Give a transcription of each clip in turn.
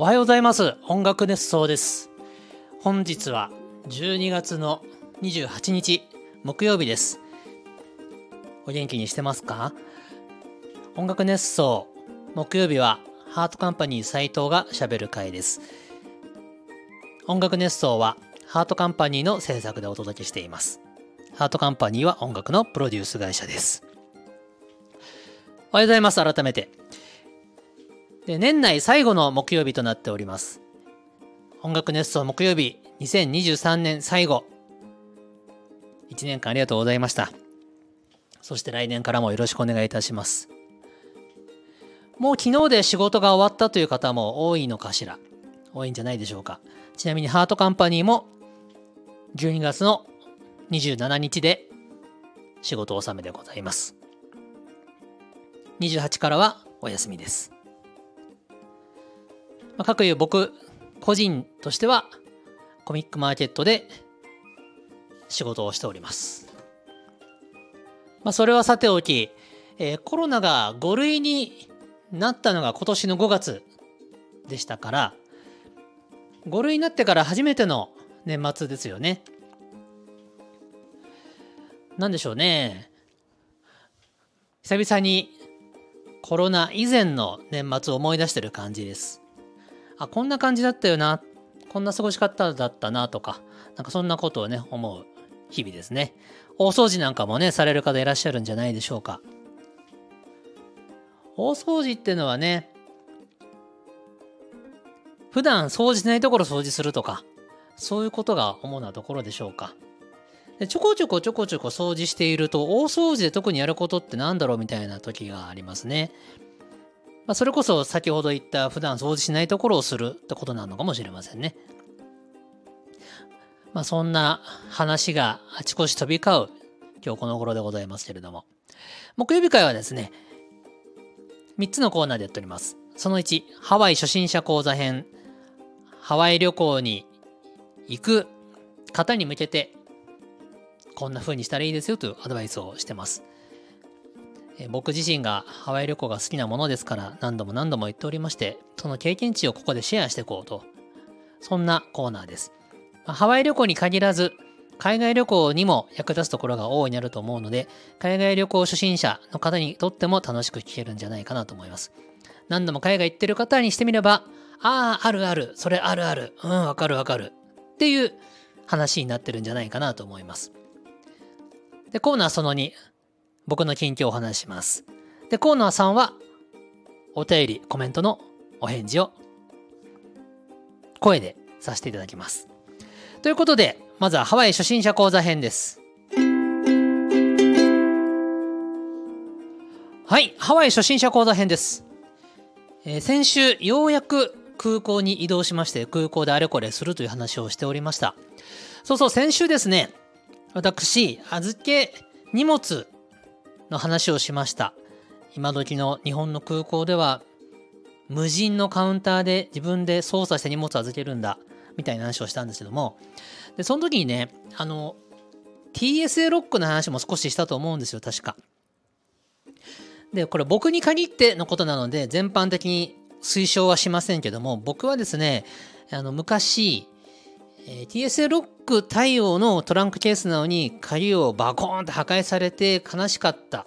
おはようございます。音楽熱奏です。本日は12月の28日木曜日です。お元気にしてますか？音楽熱奏木曜日はハートカンパニー斉藤がしゃべる回です。音楽熱奏はハートカンパニーの制作でお届けしています。ハートカンパニーは音楽のプロデュース会社です。おはようございます。改めて。で年内最後の木曜日となっております。音楽熱奏木曜日2023年最後。1年間ありがとうございました。そして来年からもよろしくお願いいたします。もう昨日で仕事が終わったという方も多いのかしら。多いんじゃないでしょうか。ちなみにハートカンパニーも12月の27日で仕事納めでございます。28からはお休みです。まあ、各いう僕個人としてはコミックマーケットで仕事をしております。まあ、それはさておき、えーコロナが5類になったのが今年の5月でしたから5類になってから初めての年末ですよね。なんでしょうね。久々にコロナ以前の年末を思い出してる感じです。あ、こんな感じだったよな。こんな過ごし方だったなとか、なんかそんなことをね、思う日々ですね。大掃除なんかもね、される方いらっしゃるんじゃないでしょうか。大掃除ってのはね、普段掃除しないところ掃除するとか、そういうことが主なところでしょうか。でちょこちょこちょこちょこ掃除していると、大掃除で特にやることってなんだろうみたいな時がありますね。まあ、それこそ先ほど言った普段掃除しないところをするってことなのかもしれませんね。まあ、そんな話があちこち飛び交う今日この頃でございますけれども。木曜日会はですね、3つのコーナーでやっております。その1、ハワイ初心者講座編。ハワイ旅行に行く方に向けて、こんな風にしたらいいですよというアドバイスをしてます。僕自身がハワイ旅行が好きなものですから何度も何度も言っておりまして、その経験値をここでシェアしていこうと。そんなコーナーです。ハワイ旅行に限らず、海外旅行にも役立つところが大いにあると思うので、海外旅行初心者の方にとっても楽しく聞けるんじゃないかなと思います。何度も海外行ってる方にしてみれば、ああ、あるある、それあるある、うん、わかるわかるっていう話になってるんじゃないかなと思います。で、コーナーその2、僕の近況をお話します。で、コーナー3は、お便り、コメントのお返事を声でさせていただきます。ということで、まずはハワイ初心者講座編です。はい、ハワイ初心者講座編です。えー先週、ようやく空港に移動しまして、空港であれこれするという話をしておりました。そうそう、先週ですね、私、預け荷物の話をしました。今時の日本の空港では、無人のカウンターで自分で操作して荷物を預けるんだ、みたいな話をしたんですけども、で、その時にね、あの、TSA ロックの話も少ししたと思うんですよ、確か。で、これ僕に限ってのことなので、全般的に推奨はしませんけども、僕はですね、あの、昔、えー TSA ロック対応のトランクケースなのに鍵をバコーンって破壊されて悲しかったっ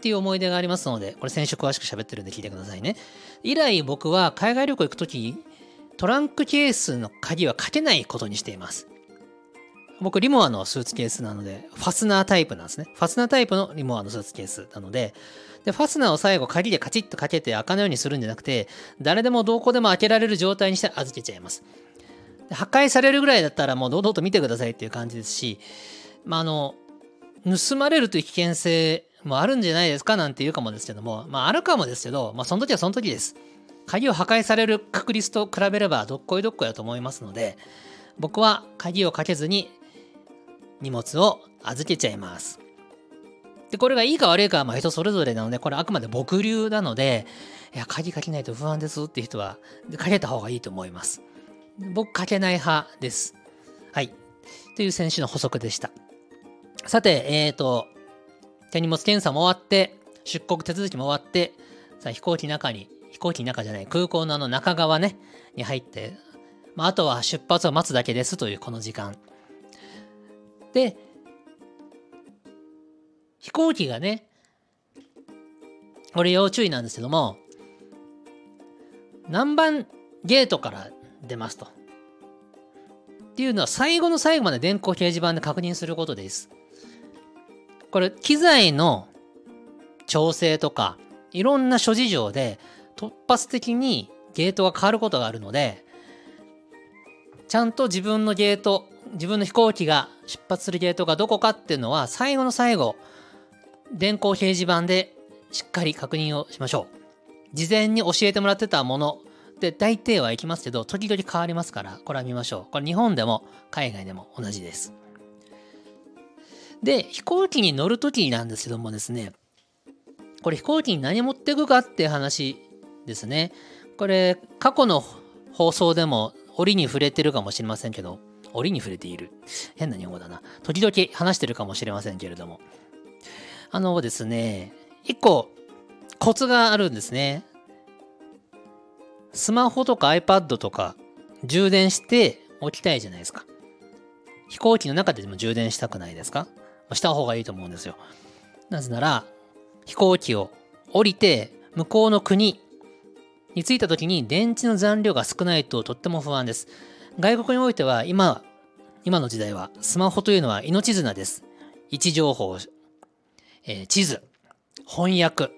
ていう思い出がありますので、これ先週詳しく喋ってるんで聞いてくださいね。以来僕は海外旅行行くとき、トランクケースの鍵はかけないことにしています。僕、リモアのスーツケースなので、ファスナータイプなんですね。ファスナータイプのリモアのスーツケースなので、で、ファスナーを最後鍵でカチッとかけて開かないようにするんじゃなくて、誰でもどこでも開けられる状態にして預けちゃいます。破壊されるぐらいだったらもう堂々と見てくださいっていう感じですし、まあ、あの、盗まれるという危険性もあるんじゃないですかなんて言うかもですけども、まあ、あるかもですけど、まあ、その時はその時です。鍵を破壊される確率と比べればどっこいどっこいだと思いますので、僕は鍵をかけずに荷物を預けちゃいます。で、これがいいか悪いかはまあ人それぞれなので、これあくまで僕流なので、いや、鍵かけないと不安ですっていう人は、かけた方がいいと思います。僕、かけない派です。はい。という選手の補足でした。さて、えっ、ー、と、手荷物検査も終わって、出国手続きも終わって、さあ飛行機中に飛行機の中じゃない空港のあの中側ねに入って、まあ、あとは出発を待つだけですというこの時間で飛行機がねこれ要注意なんですけども何番ゲートから出ますと。っていうのは最後の最後まで電光掲示板で確認することです。これ機材の調整とかいろんな諸事情で突発的にゲートが変わることがあるのでちゃんと自分のゲート自分の飛行機が出発するゲートがどこかっていうのは最後の最後電光掲示板でしっかり確認をしましょう。事前に教えてもらってたもので大抵はいきますけど時々変わりますからこれは見ましょうこれ日本でも海外でも同じですで飛行機に乗る時なんですけどもですねこれ飛行機に何持ってくかっていう話ですね。これ過去の放送でも折に触れてるかもしれませんけど、折に触れている。変な日本語だな。時々話してるかもしれませんけれども。あのですね、一個コツがあるんですね。スマホとか iPad とか充電しておきたいじゃないですか。飛行機の中でも充電したくないですか？した方がいいと思うんですよ。なぜなら、飛行機を降りて向こうの国に着いた時に電池の残量が少ないととっても不安です。外国においては今、今の時代はスマホというのは命綱です。位置情報、えー地図、翻訳、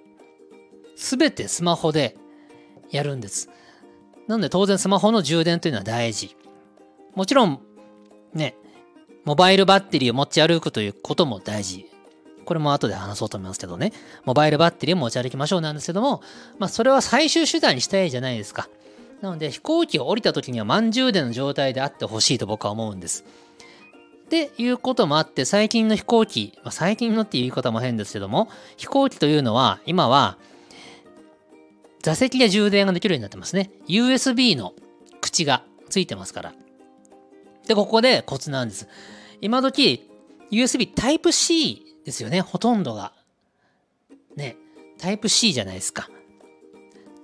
すべてスマホでやるんです。なので当然スマホの充電というのは大事。もちろん、ね、モバイルバッテリーを持ち歩くということも大事。これも後で話そうと思いますけどね。モバイルバッテリーを持ち歩きましょうなんですけども、まあそれは最終手段にしたいじゃないですか。なので飛行機を降りた時には満充電の状態であってほしいと僕は思うんです。っていうこともあって最近の飛行機、まあ、最近のっていう言い方も変ですけども、飛行機というのは今は座席で充電ができるようになってますね。USB の口がついてますから。で、ここでコツなんです。今時 USB Type-C ですよね、ほとんどが。ね、タイプ C じゃないですか。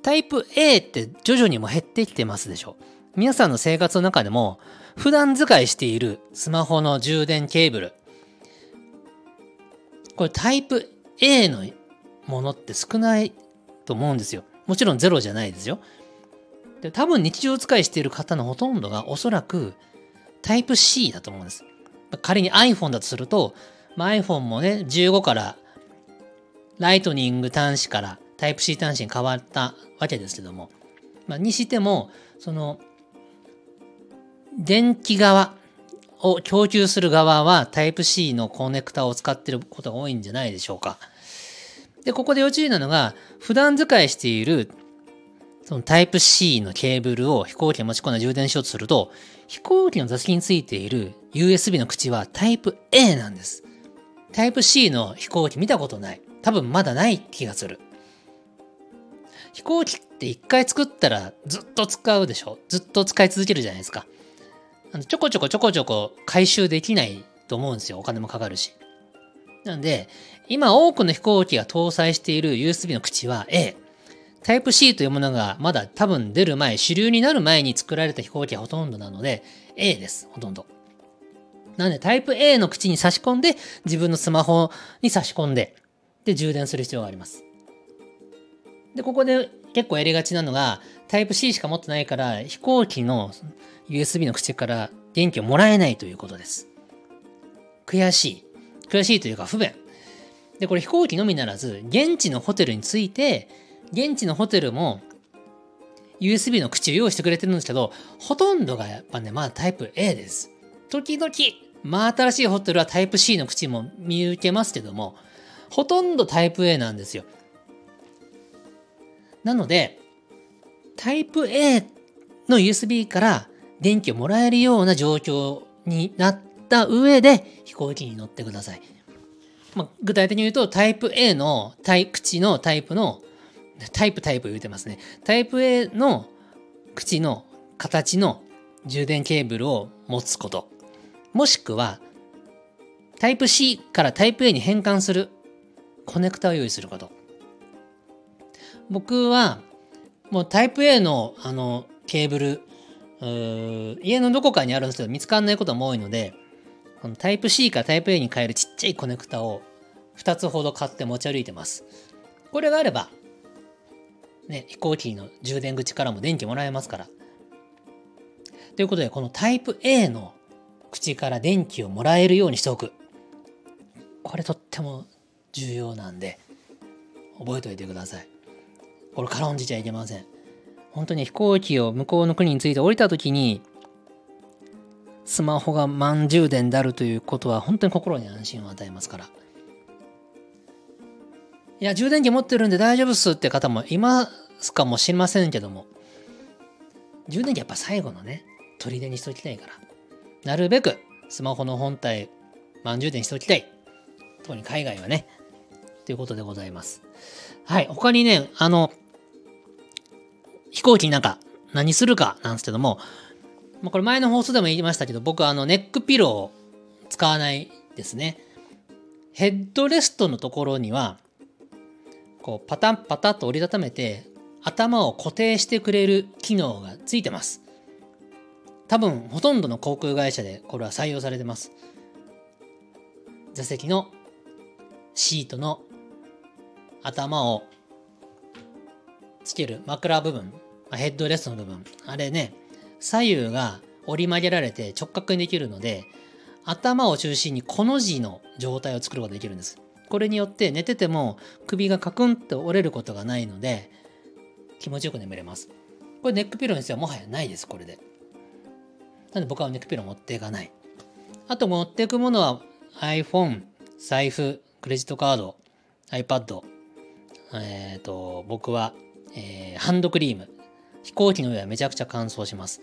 タイプ A って徐々にも減ってきてますでしょ。皆さんの生活の中でも普段使いしているスマホの充電ケーブル。これタイプ A のものって少ないと思うんですよ。もちろんゼロじゃないですよ。で多分日常使いしている方のほとんどがおそらくタイプ C だと思うんです。仮に iPhone だとすると、まあ、iPhone もね、15からライトニング端子からタイプ C 端子に変わったわけですけども、まあ、にしても、その、電気側を供給する側はタイプ C のコネクタを使っていることが多いんじゃないでしょうか。で、ここで要注意なのが、普段使いしているそのタイプ C のケーブルを飛行機に持ち込んで充電しようとすると、飛行機の座席についている USB の口はタイプ A なんです。タイプ C の飛行機見たことない。多分まだない気がする。飛行機って一回作ったらずっと使うでしょ？ずっと使い続けるじゃないですか。あのちょこちょこちょこちょこ回収できないと思うんですよ。お金もかかるし。なんで、今多くの飛行機が搭載している USB の口は A。タイプ C というものがまだ多分出る前、主流になる前に作られた飛行機がほとんどなので、A です。ほとんど。なので、タイプ A の口に差し込んで、自分のスマホに差し込んで、で、充電する必要があります。で、ここで結構やりがちなのが、タイプ C しか持ってないから、飛行機の USB の口から電気をもらえないということです。悔しい。悔しいというか不便。で、これ飛行機のみならず、現地のホテルに着いて、現地のホテルも USB の口を用意してくれてるんですけど、ほとんどがやっぱね、まだタイプ A です。時々、まあ新しいホテルはタイプ C の口も見受けますけども、ほとんどタイプ A なんですよ。なので、タイプ A の USB から電気をもらえるような状況になった上で飛行機に乗ってください。まあ、具体的に言うと、タイプ A のタイ口のタイプのタイプタイプ言うてますね。タイプ A の口の形の充電ケーブルを持つこと。もしくは、タイプ C からタイプ A に変換するコネクタを用意すること。僕は、もうタイプ A のあのケーブル家のどこかにあるんですけど見つかんないことも多いのでこのタイプ C かタイプ A に変えるちっちゃいコネクタを2つほど買って持ち歩いてます。これがあればね飛行機の充電口からも電気もらえますから。ということでこのタイプ A の口から電気をもらえるようにしておく。これとっても重要なんで覚えておいてください。これ軽んじちゃいけません。本当に飛行機を向こうの国に着いて降りた時にスマホが満充電であるということは本当に心に安心を与えますから。いや充電器持ってるんで大丈夫っすって方もいますかもしれませんけども。充電器やっぱ最後のね砦にしときたいから。なるべくスマホの本体満充電しておきたい。特に海外はね。ということでございます。はい他にねあの飛行機になんか何するかなんですけども、まあ、これ前の放送でも言いましたけど、僕はあのネックピローを使わないですね。ヘッドレストのところには、こうパタンパタッと折りたためて頭を固定してくれる機能がついてます。多分ほとんどの航空会社でこれは採用されてます。座席のシートの頭をつける枕部分ヘッドレストの部分、あれね、左右が折り曲げられて直角にできるので、頭を中心にこの字の状態を作ることができるんです。これによって寝てても首がカクンと折れることがないので、気持ちよく眠れます。これネックピローにしてはもはやないです、これで。なんで僕はネックピロー持っていかない。あと持っていくものは iPhone、財布、クレジットカード、iPad、えっ、ー、と、僕は、えー、ハンドクリーム、飛行機の上はめちゃくちゃ乾燥します。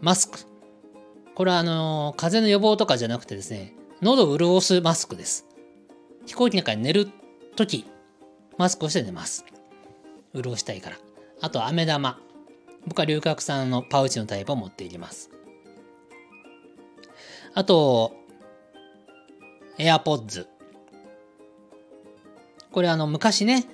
マスク。これはあの、風邪の予防とかじゃなくてですね、喉を潤すマスクです。飛行機の中に寝るとき、マスクをして寝ます。潤したいから。あと、飴玉。僕は龍角散のパウチのタイプを持っていきます。あと、AirPods。これあの、昔ね、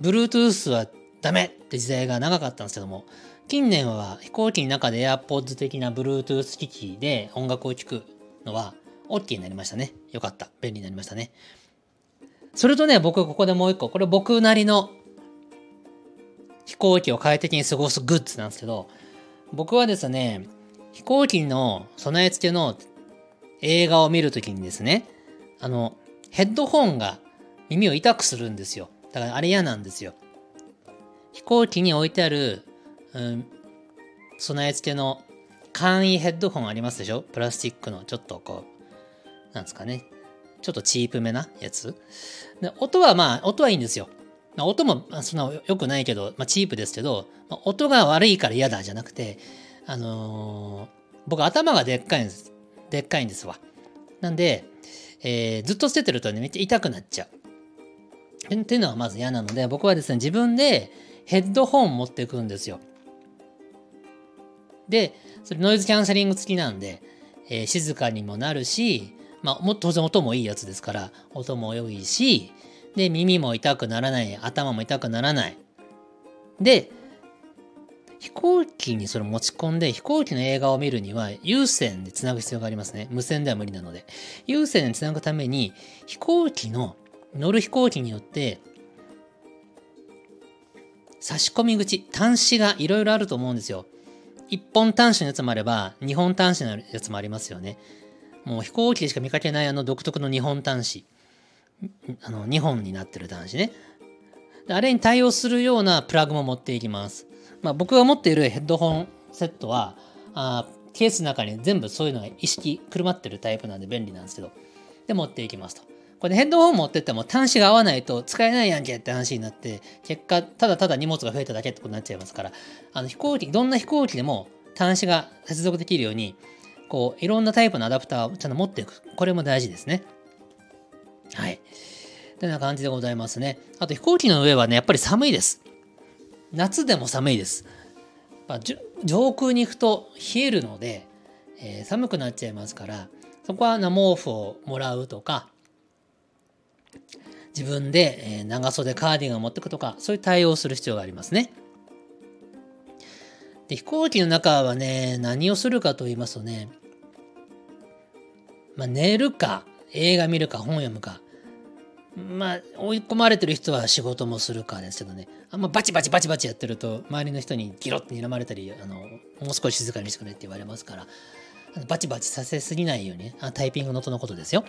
Bluetooth はダメって時代が長かったんですけども、近年は飛行機の中で AirPods 的な Bluetooth 機器で音楽を聴くのは OK になりましたね。よかった。便利になりましたね。それとね、僕ここでもう一個、これ僕なりの飛行機を快適に過ごすグッズなんですけど、僕はですね、飛行機の備え付けの映画を見るときにですね、あの、ヘッドホンが耳を痛くするんですよ。だからあれ嫌なんですよ。飛行機に置いてある、うん、備え付けの簡易ヘッドホンありますでしょ？プラスチックのちょっとこう、なんですかね。ちょっとチープめなやつ。で音はまあ、音はいいんですよ。まあ、音もそんな良くないけど、まあ、チープですけど、まあ、音が悪いから嫌だじゃなくて、あのー、僕頭がでっかいんです。でっかいんですわ。なんで、えー、ずっと捨ててるとね、めっちゃ痛くなっちゃう。っていうのはまず嫌なので、僕はですね、自分で、ヘッドホン持っていくんですよ。で、それノイズキャンセリング付きなんで、えー、静かにもなるし、まあ、当然音もいいやつですから、音も良いし、で、耳も痛くならない、頭も痛くならない。で、飛行機にそれ持ち込んで、飛行機の映画を見るには、有線でつなぐ必要がありますね。無線では無理なので。有線でつなぐために、飛行機の、乗る飛行機によって、差し込み口、端子がいろいろあると思うんですよ。1本端子のやつもあれば、2本端子のやつもありますよね。もう飛行機でしか見かけないあの独特の2本端子。あの2本になってる端子ね。あれに対応するようなプラグも持っていきます。まあ、僕が持っているヘッドホンセットは、あケースの中に全部そういうのが意識くるまってるタイプなんで便利なんですけど、で持っていきますと。これヘッドホン持ってっても端子が合わないと使えないやんけって話になって、結果、ただただ荷物が増えただけってことになっちゃいますから、あの飛行機、どんな飛行機でも端子が接続できるように、こう、いろんなタイプのアダプターをちゃんと持っていく。これも大事ですね。はい。てな感じでございますね。あと飛行機の上はね、やっぱり寒いです。夏でも寒いです。まあ、上空に行くと冷えるので、えー、寒くなっちゃいますから、そこは毛布をもらうとか、自分で、え長袖カーディガンを持ってくとか、そういう対応をする必要がありますね。で飛行機の中はね、何をするかと言いますとね、まあ、寝るか、映画見るか、本読むか、まあ、追い込まれてる人は仕事もするかですけどね、あんまバチバチバチバチやってると、周りの人にギロッと睨まれたり、あの、もう少し静かにしてくれって言われますから、あのバチバチさせすぎないように、あタイピングの音のことですよ。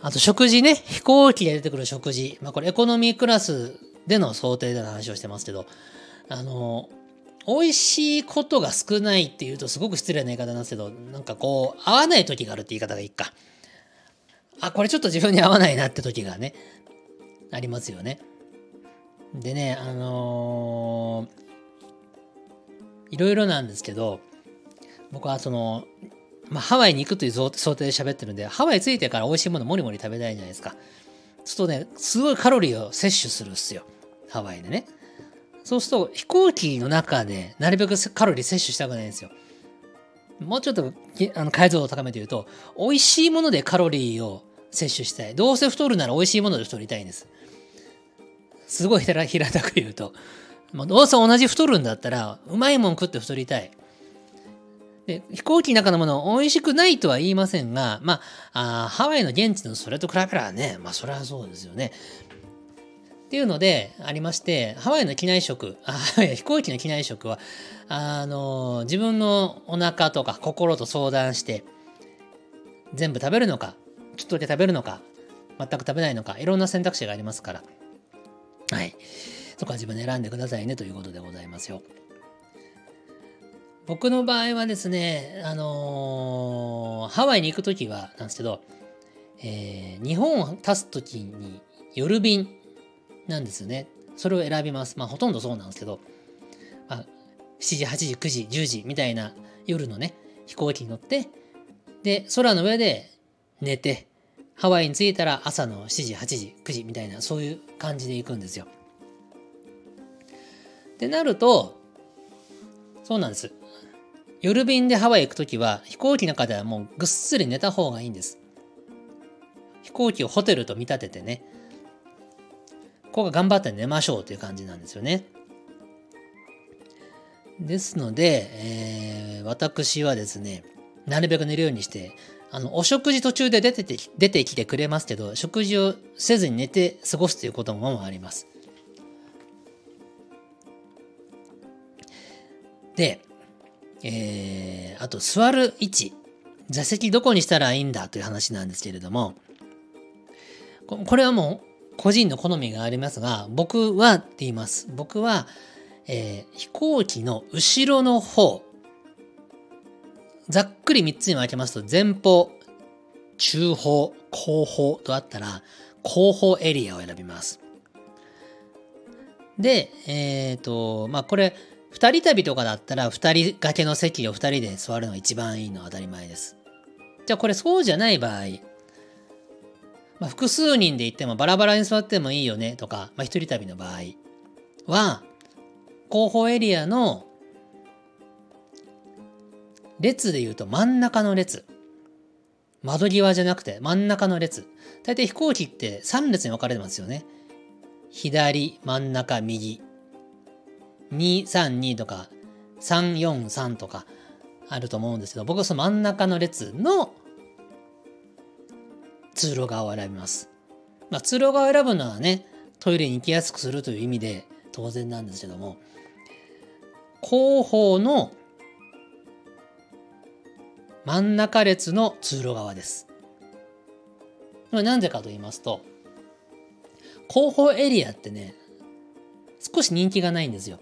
あと食事ね、飛行機で出てくる食事。まあこれエコノミークラスでの想定での話をしてますけど、あの、美味しいことが少ないっていうとすごく失礼な言い方なんですけど、なんかこう、合わない時があるって言い方がいいか。あ、これちょっと自分に合わないなって時がね、ありますよね。でね、あのー、いろいろなんですけど、僕はその、まあ、ハワイに行くという想定で喋ってるんで、ハワイ着いてから美味しいものもりもり食べたいじゃないですか。そうするとね、すごいカロリーを摂取するっすよ。ハワイでね。そうすると飛行機の中でなるべくカロリー摂取したくないんですよ。もうちょっとあの解像度を高めて言うと、美味しいものでカロリーを摂取したい。どうせ太るなら美味しいもので太りたいんです。すごい平たく言うと。どうせ同じ太るんだったら、うまいもん食って太りたい。で飛行機の中のもの美味しくないとは言いませんが、まあ、あハワイの現地のそれと比べたらね、まあそれはそうですよね。っていうのでありまして、ハワイの機内食、あ飛行機の機内食は、あの、自分のお腹とか心と相談して、全部食べるのか、ちょっとだけ食べるのか、全く食べないのか、いろんな選択肢がありますから、はい。そこは自分で選んでくださいねということでございますよ。僕の場合はですね、あのー、ハワイに行くときはなんですけど、えー、日本を立つときに夜便なんですよね。それを選びます。まあほとんどそうなんですけど、まあ、7時、8時、9時、10時みたいな夜のね、飛行機に乗って、で、空の上で寝て、ハワイに着いたら朝の7時、8時、9時みたいな、そういう感じで行くんですよ。ってなると、そうなんです。夜便でハワイ行くときは飛行機の中ではもうぐっすり寝た方がいいんです。飛行機をホテルと見立ててね、ここが頑張って寝ましょうという感じなんですよね。ですので、えー、私はですね、なるべく寝るようにして、あの、お食事途中で出てて出てきてくれますけど、食事をせずに寝て過ごすということもあります。で、えー、あと座る位置。座席どこにしたらいいんだという話なんですけれども。これはもう個人の好みがありますが僕はって言います。僕は、えー、飛行機の後ろの方。ざっくり3つに分けますと前方中方後方とあったら後方エリアを選びます。でえっ、ー、とまあこれ二人旅とかだったら二人掛けの席を二人で座るのが一番いいのは当たり前です。じゃあこれそうじゃない場合、まあ、複数人で行ってもバラバラに座ってもいいよねとか、まあ、一人旅の場合は、後方エリアの列で言うと真ん中の列。窓際じゃなくて真ん中の列。大体飛行機って3列に分かれてますよね。左、真ん中、右。232とか343とかあると思うんですけど僕はその真ん中の列の通路側を選びます。まあ、通路側を選ぶのはねトイレに行きやすくするという意味で当然なんですけども後方の真ん中列の通路側です。これなんでかと言いますと後方エリアってね少し人気がないんですよ。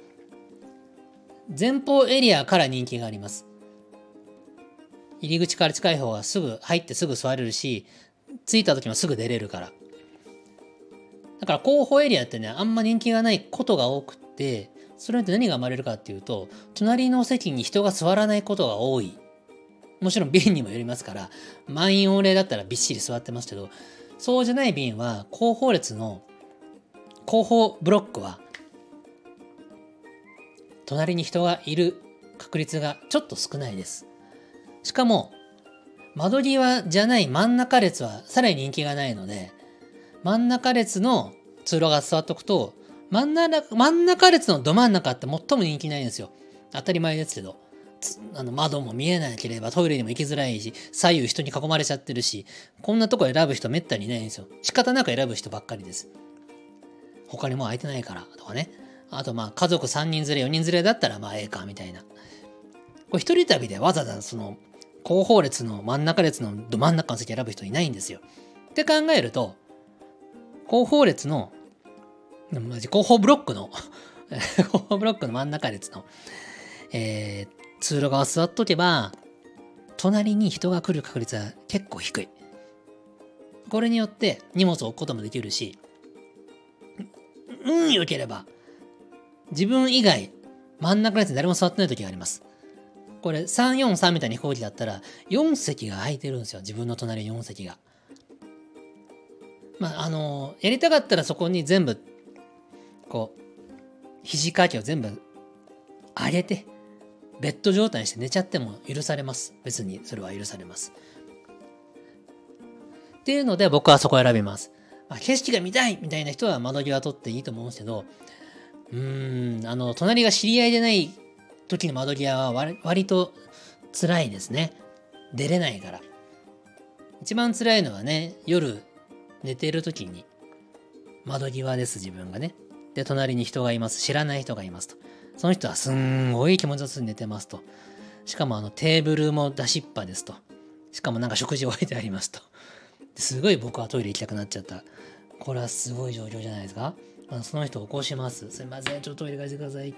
前方エリアから人気があります。入り口から近い方がすぐ入ってすぐ座れるし、着いた時もすぐ出れるから。だから後方エリアってね、あんま人気がないことが多くて、それって何が生まれるかっていうと、隣の席に人が座らないことが多い。もちろん便にもよりますから、満員御礼だったらびっしり座ってますけど、そうじゃない便は後方列の後方ブロックは隣に人がいる確率がちょっと少ないです。しかも、窓際じゃない真ん中列はさらに人気がないので、真ん中列の通路が座っとくと、真ん中真ん中列のど真ん中って最も人気ないんですよ。当たり前ですけど。あの窓も見えなければトイレにも行きづらいし、左右人に囲まれちゃってるし、こんなとこ選ぶ人めったにいないんですよ。仕方なく選ぶ人ばっかりです。他にもう空いてないからとかね。あとまあ家族3人連れ、4人連れだったらまあええかみたいな。これ一人旅でわざわざその後方列の真ん中列のど真ん中の席選ぶ人いないんですよ。って考えると、後方列の、後方ブロックの 後方ブロックの真ん中列の、えー、通路側座っとけば、隣に人が来る確率は結構低い。これによって荷物を置くこともできるし、運良ければ、自分以外、真ん中のやつに誰も座ってない時があります。これ343みたいな飛行機だったら4席が空いてるんですよ。自分の隣4席が。まあ、あの、やりたかったらそこに全部、こう、肘掛けを全部上げて、ベッド状態にして寝ちゃっても許されます。別にそれは許されます。っていうので僕はそこを選びます。あ、景色が見たいみたいな人は窓際取っていいと思うんですけど、うん、あの、隣が知り合いでない時の窓際は割割と辛いですね。出れないから。一番辛いのはね、夜寝てる時に窓際です、自分がね。で、隣に人がいます。知らない人がいますと。その人はすんごい気持ちよさに寝てますと。しかもあのテーブルも出しっぱですと。しかもなんか食事を置いてありますと。すごい僕はトイレ行きたくなっちゃった。これはすごい状況じゃないですか。あのその人を起こします。すいません、ちょっとトイレ貸してください。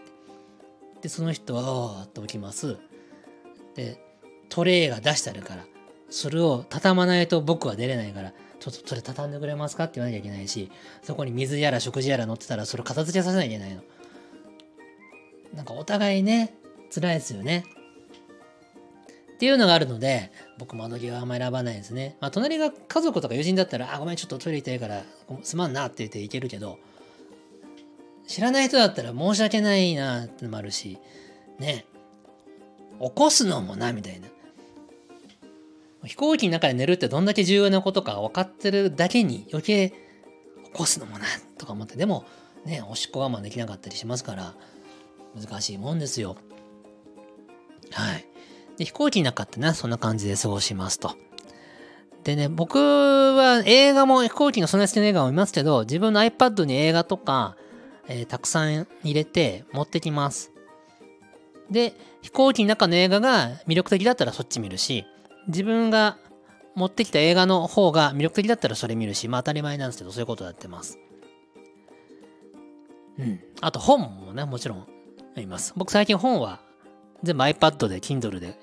で、その人は、ああって起きます。で、トレイが出してあるから、それを畳まないと僕は出れないから、ちょっとそれ畳んでくれますかって言わなきゃいけないし、そこに水やら食事やら乗ってたら、それ片付けさせなきゃいけないの。なんかお互いね、辛いですよね。っていうのがあるので、僕窓際はあんまり選ばないですね。まあ、隣が家族とか友人だったら、あ、ごめん、ちょっとトイレ行きたいから、すまんなって言って行けるけど、知らない人だったら申し訳ないなってのもあるし、ね、起こすのもな、みたいな。飛行機の中で寝るってどんだけ重要なことか分かってるだけに余計起こすのもな、とか思って、でもね、おしっこ我慢できなかったりしますから、難しいもんですよ。はい。で、飛行機の中ってね、そんな感じで過ごしますと。でね、僕は映画も飛行機のそんな好きな映画も見ますけど、自分の iPad に映画とか、えー、たくさん入れて持ってきます。で、飛行機の中の映画が魅力的だったらそっち見るし、自分が持ってきた映画の方が魅力的だったらそれ見るし、まあ当たり前なんですけど、そういうことやってます。うん。あと本もね、もちろん読みます。僕最近本は全部 iPad で Kindle で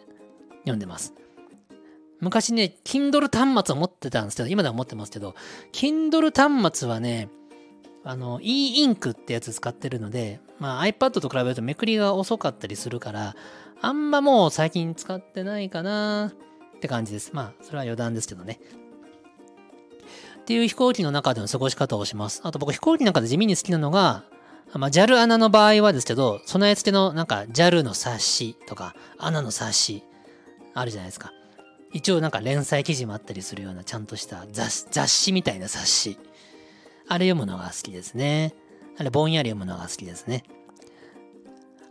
読んでます。昔ね、Kindle 端末を持ってたんですけど、今では持ってますけど、Kindle 端末はね、あの、e インクってやつ使ってるので、まあ iPad と比べるとめくりが遅かったりするから、あんまもう最近使ってないかなって感じです。まあ、それは余談ですけどね。っていう飛行機の中での過ごし方をします。あと僕飛行機の中で地味に好きなのが、まあ、JAL アナの場合はですけど、備え付けのなんか JAL の冊子とか、アナの冊子、あるじゃないですか。一応なんか連載記事もあったりするようなちゃんとした雑誌みたいな冊子。あれ読むのが好きですね。あれぼんやり読むのが好きですね。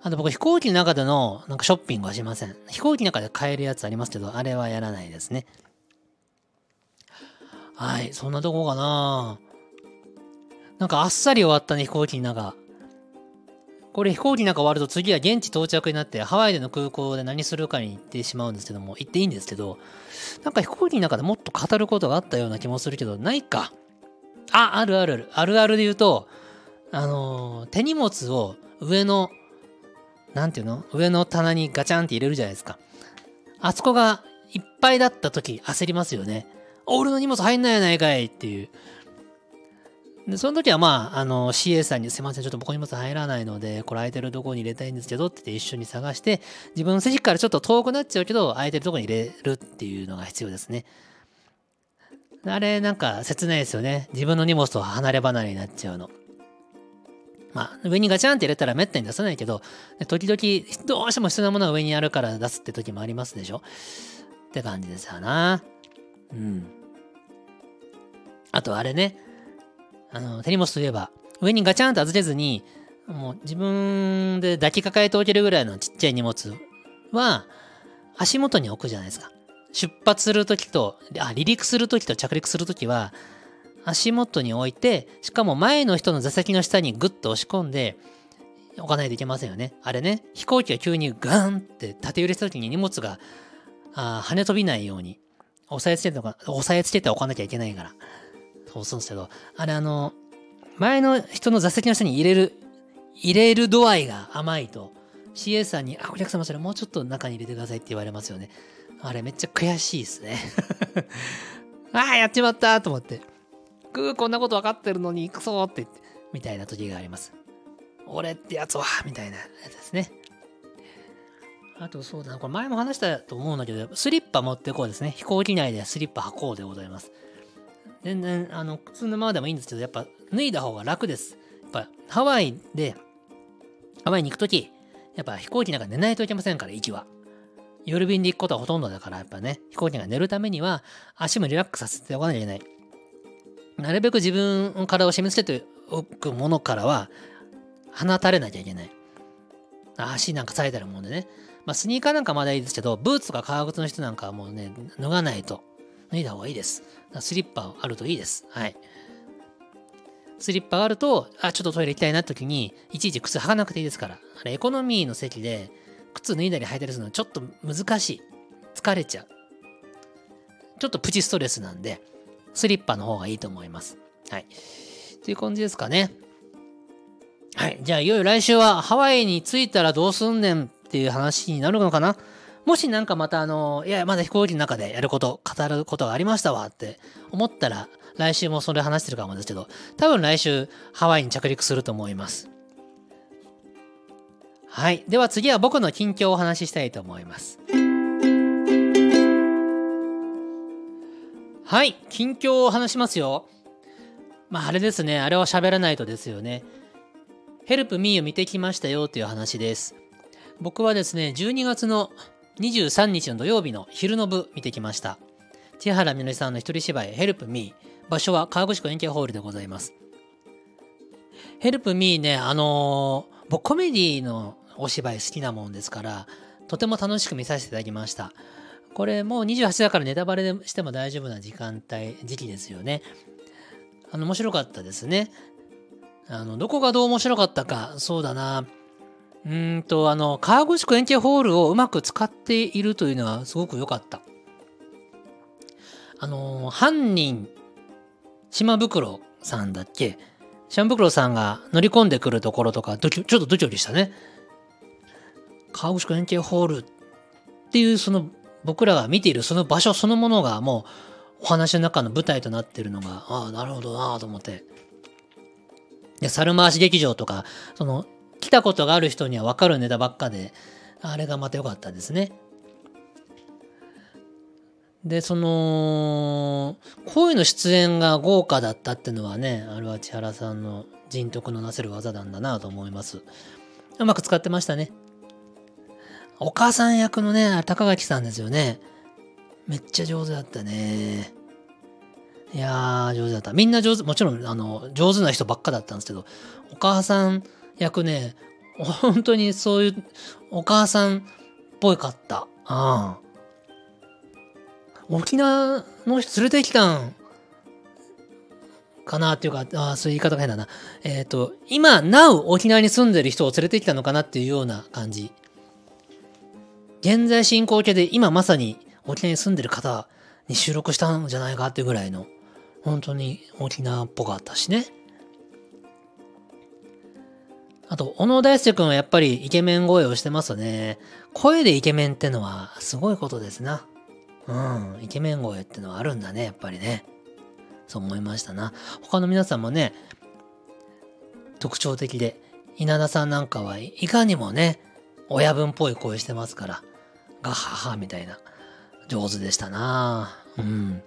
あと僕飛行機の中でのなんかショッピングはしません。飛行機の中で買えるやつありますけど、あれはやらないですね。はい、そんなとこかななんかあっさり終わったね、飛行機の中。これ飛行機の中終わると次は現地到着になってハワイでの空港で何するかに行ってしまうんですけども、行っていいんですけど、なんか飛行機の中でもっと語ることがあったような気もするけど、ないか。あ、あるあるある。あるあるで言うと、あのー、手荷物を上の、なんていうの？上の棚にガチャンって入れるじゃないですか。あそこがいっぱいだった時焦りますよね。俺の荷物入んないやないかいっていう。で、その時はまあ、あの、CA さんにすいません、ちょっと僕荷物入らないので、これ空いてるとこに入れたいんですけどって言って一緒に探して、自分の席からちょっと遠くなっちゃうけど、空いてるとこに入れるっていうのが必要ですね。あれなんか切ないですよね。自分の荷物と離れ離れになっちゃうの。まあ、上にガチャンって入れたらめったに出さないけど、時々どうしても必要なものが上にあるから出すって時もありますでしょ。って感じですよな。うん。あとあれね、あの、手荷物といえば、上にガチャンと預けずに、もう自分で抱きかかえておけるぐらいのちっちゃい荷物は、足元に置くじゃないですか。出発するときと、あ、離陸するときと着陸するときは、足元に置いて、しかも前の人の座席の下にグッと押し込んで、置かないといけませんよね。あれね、飛行機が急にガーンって縦揺れしたときに荷物があ跳ね飛びないように、押さえつけて押さえつけておかなきゃいけないから。そうするんですけど、あれあの、前の人の座席の下に入れる、入れる度合いが甘いと、CA さんに、あ、お客様それもうちょっと中に入れてくださいって言われますよね。あれめっちゃ悔しいですね。ああ、やっちまったと思って。ぐーこんなこと分かってるのに行くそって言って、みたいな時があります。俺ってやつはみたいなやつですね。あとそうだな、これ前も話したと思うんだけど、スリッパ持ってこうですね。飛行機内でスリッパ履こうでございます。全然、あの、靴のままでもいいんですけど、やっぱ脱いだ方が楽です。やっぱハワイで、ハワイに行くとき、やっぱ飛行機なんか寝ないといけませんから、息は。夜便で行くことはほとんどだから、やっぱね、飛行機が寝るためには、足もリラックスさせておかなきゃいけない。なるべく自分の体を締め付けておくものからは、放たれなきゃいけない。足なんかされたるもんでね。まあ、スニーカーなんかまだいいですけど、ブーツとか革靴の人なんかはもうね、脱がないと。脱いだ方がいいです。スリッパあるといいです。はい。スリッパがあると、あ、ちょっとトイレ行きたいなって時に、いちいち靴履かなくていいですから。あれ、エコノミーの席で、靴脱いだり履いたりするのはちょっと難しい。疲れちゃう。ちょっとプチストレスなんで、スリッパの方がいいと思います。はい。という感じですかね。はい。じゃあ、いよいよ来週はハワイに着いたらどうすんねんっていう話になるのかなもしなんかまたあの、いや、まだ飛行機の中でやること、語ることがありましたわって思ったら、来週もそれ話してるかもですけど、多分来週ハワイに着陸すると思います。はい。では次は僕の近況をお話ししたいと思います。はい。近況を話しますよ。まあ、あれですね。あれは喋らないとですよね。ヘルプミーを見てきましたよという話です。僕はですね、12月の23日の土曜日の昼の部見てきました。千原みのりさんの一人芝居、ヘルプミー。場所は川口湖円形ホールでございます。ヘルプミーね、あのー、僕コメディのお芝居好きなもんですから、とても楽しく見させていただきました。これもう28だからネタバレしても大丈夫な時間帯、時期ですよね。あの、面白かったですね。あの、どこがどう面白かったか、そうだな。うんと、あの、川口湖円形ホールをうまく使っているというのはすごく良かった。あの、犯人、島袋さんだっけ？島袋さんが乗り込んでくるところとか、ちょっとドキドキしたね。川口湖円形ホールっていうその僕らが見ているその場所そのものがもうお話の中の舞台となってるのが、ああ、なるほどなと思って。で、猿回し劇場とか、その、来たことがある人には分かるネタばっかで、あれがまた良かったですね。で、その、声の出演が豪華だったっていうのはね、あれは千原さんの人徳のなせる技なんだなと思います。うまく使ってましたね。お母さん役のね、高垣さんですよね。めっちゃ上手だったね。いやー、上手だった。みんな上手、もちろん、あの、上手な人ばっかだったんですけど、お母さん役ね、本当にそういうお母さんっぽいかった。ああ。沖縄の人連れてきたんかなっていうか、ああ、そういう言い方が変だな。えっ、ー、と、今、なお沖縄に住んでる人を連れてきたのかなっていうような感じ。現在進行形で今まさに沖縄に住んでる方に収録したんじゃないかっていうぐらいの本当に沖縄っぽかったしね。あと、小野大輔君はやっぱりイケメン声をしてますね。声でイケメンってのはすごいことですな。うん、イケメン声ってのはあるんだね、やっぱりね。そう思いましたな。他の皆さんもね、特徴的で、稲田さんなんかはいかにもね、親分っぽい声してますから、ガッハハみたいな、上手でしたなうん。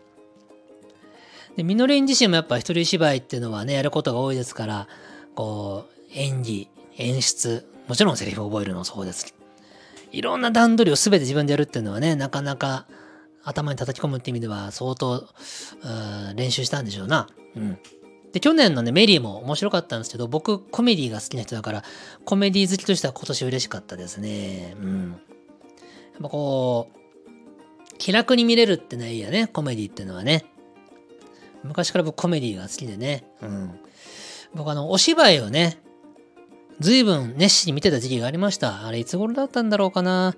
で、みのりん自身もやっぱ一人芝居っていうのはね、やることが多いですから、こう、演技、演出、もちろんセリフを覚えるのもそうです。いろんな段取りを全て自分でやるっていうのはね、なかなか頭に叩き込むって意味では相当練習したんでしょうな。うん。で、去年のね、メリーも面白かったんですけど、僕、コメディが好きな人だから、コメディ好きとしては今年嬉しかったですね。うん。やっぱこう、気楽に見れるってね、いいよね、コメディってのはね。昔から僕コメディが好きでね。うん。僕あの、お芝居をね、随分熱心に見てた時期がありました。あれいつ頃だったんだろうかな。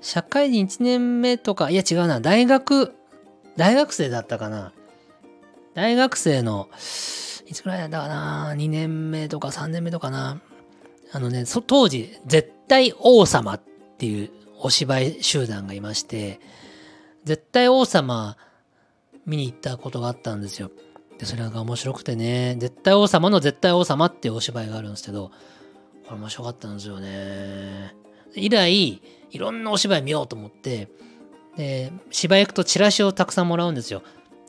社会人1年目とか、いや違うな、大学、大学生だったかな。大学生の、いつくらいだったかな、2年目とか3年目とかな。あのね、当時、絶対王様っていうお芝居集団がいまして、絶対王様見に行ったことがあったんですよ。で、それが面白くてね、絶対王様の絶対王様っていうお芝居があるんですけど、これ面白かったんですよね。以来、いろんなお芝居見ようと思って、で、芝居行くとチラシをたくさんもらうんですよ。